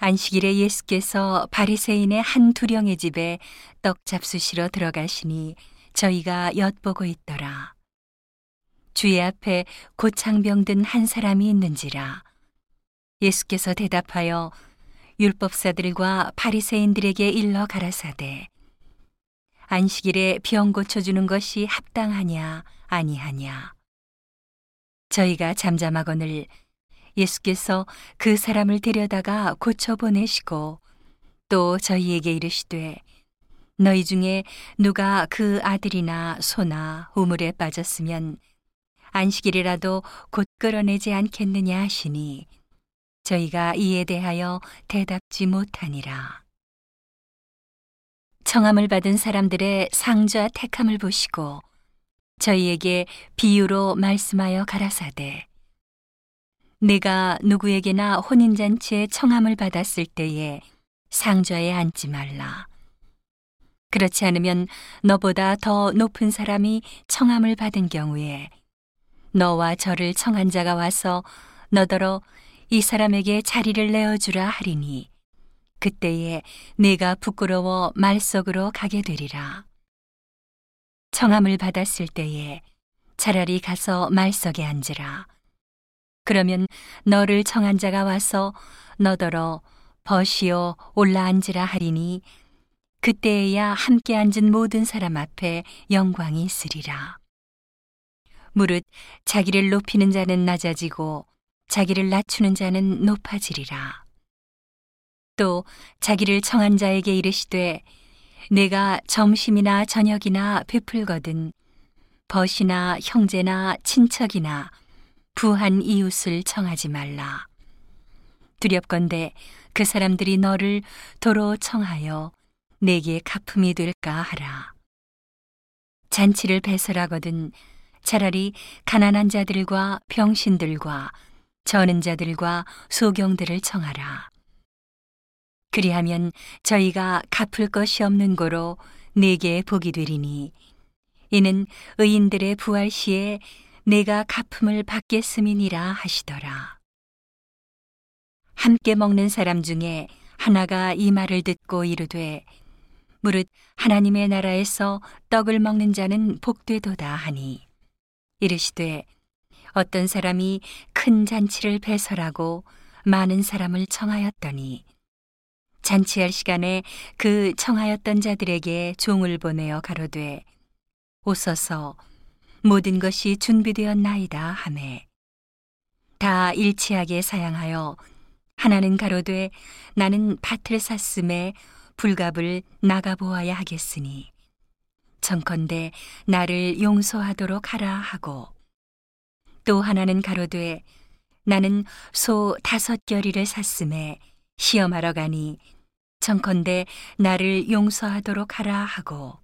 안식일에 예수께서 바리새인의 한 두령의 집에 떡 잡수시러 들어가시니 저희가 엿보고 있더라. 주의 앞에 고창병 든 한 사람이 있는지라. 예수께서 대답하여 율법사들과 바리새인들에게 일러 가라사대 안식일에 병 고쳐 주는 것이 합당하냐 아니하냐 저희가 잠잠하거늘 예수께서 그 사람을 데려다가 고쳐 보내시고 또 저희에게 이르시되 너희 중에 누가 그 아들이나 소나 우물에 빠졌으면 안식일이라도 곧 끌어내지 않겠느냐 하시니 저희가 이에 대하여 대답지 못하니라. 청함을 받은 사람들의 상좌 택함을 보시고 저희에게 비유로 말씀하여 가라사대 내가 누구에게나 혼인잔치에 청함을 받았을 때에 상좌에 앉지 말라. 그렇지 않으면 너보다 더 높은 사람이 청함을 받은 경우에 너와 저를 청한 자가 와서 너더러 이 사람에게 자리를 내어주라 하리니 그때에 내가 부끄러워 말석으로 가게 되리라. 청함을 받았을 때에 차라리 가서 말석에 앉으라. 그러면 너를 청한 자가 와서 너더러 버시어 올라 앉으라 하리니 그때에야 함께 앉은 모든 사람 앞에 영광이 있으리라. 무릇 자기를 높이는 자는 낮아지고 자기를 낮추는 자는 높아지리라. 또 자기를 청한 자에게 이르시되 내가 점심이나 저녁이나 베풀거든 벗이나 형제나 친척이나 부한 이웃을 청하지 말라. 두렵건대 그 사람들이 너를 도로 청하여 내게 가품이 될까 하라. 잔치를 배설하거든 차라리 가난한 자들과 병신들과 저는 자들과 소경들을 청하라. 그리하면 저희가 갚을 것이 없는 고로 내게 복이 되리니 이는 의인들의 부활 시에 내가 갚음을 받겠음이니라 하시더라. 함께 먹는 사람 중에 하나가 이 말을 듣고 이르되 무릇 하나님의 나라에서 떡을 먹는 자는 복되도다 하니 이르시되 어떤 사람이 큰 잔치를 배설하고 많은 사람을 청하였더니 잔치할 시간에 그 청하였던 자들에게 종을 보내어 가로되 오소서 모든 것이 준비되었나이다 하매 다 일치하게 사양하여 하나는 가로되 나는 밭을 샀음에 불갑을 나가 보아야 하겠으니 정컨대 나를 용서하도록 하라 하고 또 하나는 가로되 나는 소 다섯 결이를 샀음에 시험하러 가니 정컨대 나를 용서하도록 하라 하고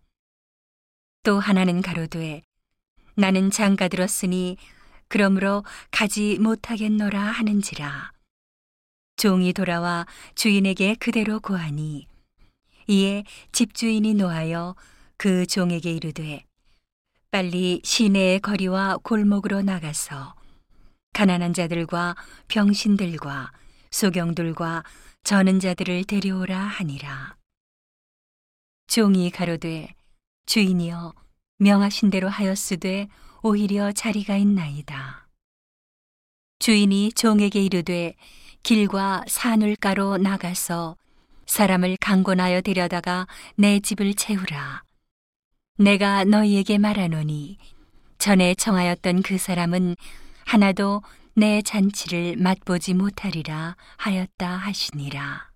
또 하나는 가로되 나는 장가 들었으니 그러므로 가지 못하겠노라 하는지라 종이 돌아와 주인에게 그대로 고하니 이에 집주인이 노하여 그 종에게 이르되 빨리 시내의 거리와 골목으로 나가서 가난한 자들과 병신들과 소경들과 저는 자들을 데려오라 하니라. 종이 가로되 주인이여 명하신 대로 하였으되 오히려 자리가 있나이다. 주인이 종에게 이르되 길과 산울가로 나가서 사람을 강권하여 데려다가 내 집을 채우라. 내가 너희에게 말하노니 전에 청하였던 그 사람은 하나도 내 잔치를 맛보지 못하리라 하였다 하시니라.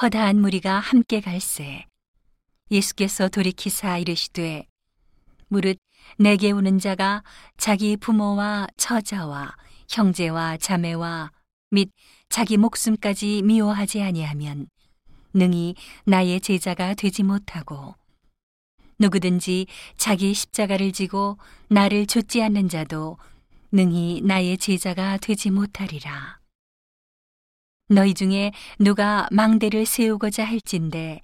허다한 무리가 함께 갈새 예수께서 돌이키사 이르시되 무릇 내게 오는 자가 자기 부모와 처자와 형제와 자매와 및 자기 목숨까지 미워하지 아니하면 능히 나의 제자가 되지 못하고 누구든지 자기 십자가를 지고 나를 좇지 않는 자도 능히 나의 제자가 되지 못하리라. 너희 중에 누가 망대를 세우고자 할진대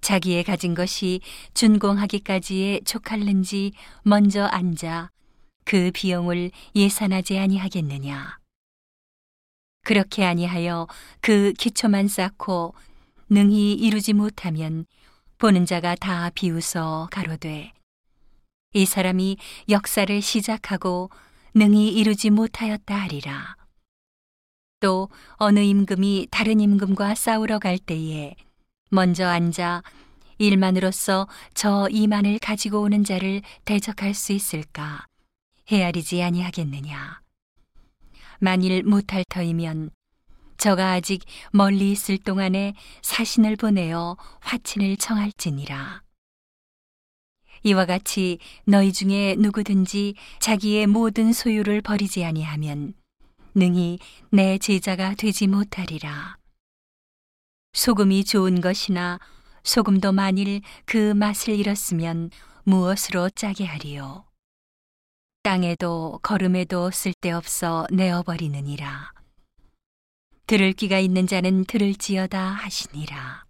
자기의 가진 것이 준공하기까지에 촉할는지 먼저 앉아 그 비용을 예산하지 아니하겠느냐. 그렇게 아니하여 그 기초만 쌓고 능히 이루지 못하면 보는 자가 다 비웃어 가로되 이 사람이 역사를 시작하고 능히 이루지 못하였다 하리라. 또 어느 임금이 다른 임금과 싸우러 갈 때에 먼저 앉아 일만으로서 저 이만을 가지고 오는 자를 대적할 수 있을까 헤아리지 아니하겠느냐. 만일 못할 터이면 저가 아직 멀리 있을 동안에 사신을 보내어 화친을 청할지니라. 이와 같이 너희 중에 누구든지 자기의 모든 소유를 버리지 아니하면 능히 내 제자가 되지 못하리라. 소금이 좋은 것이나 소금도 만일 그 맛을 잃었으면 무엇으로 짜게 하리요. 땅에도 걸음에도 쓸데없어 내어버리느니라. 들을 귀가 있는 자는 들을지어다 하시니라.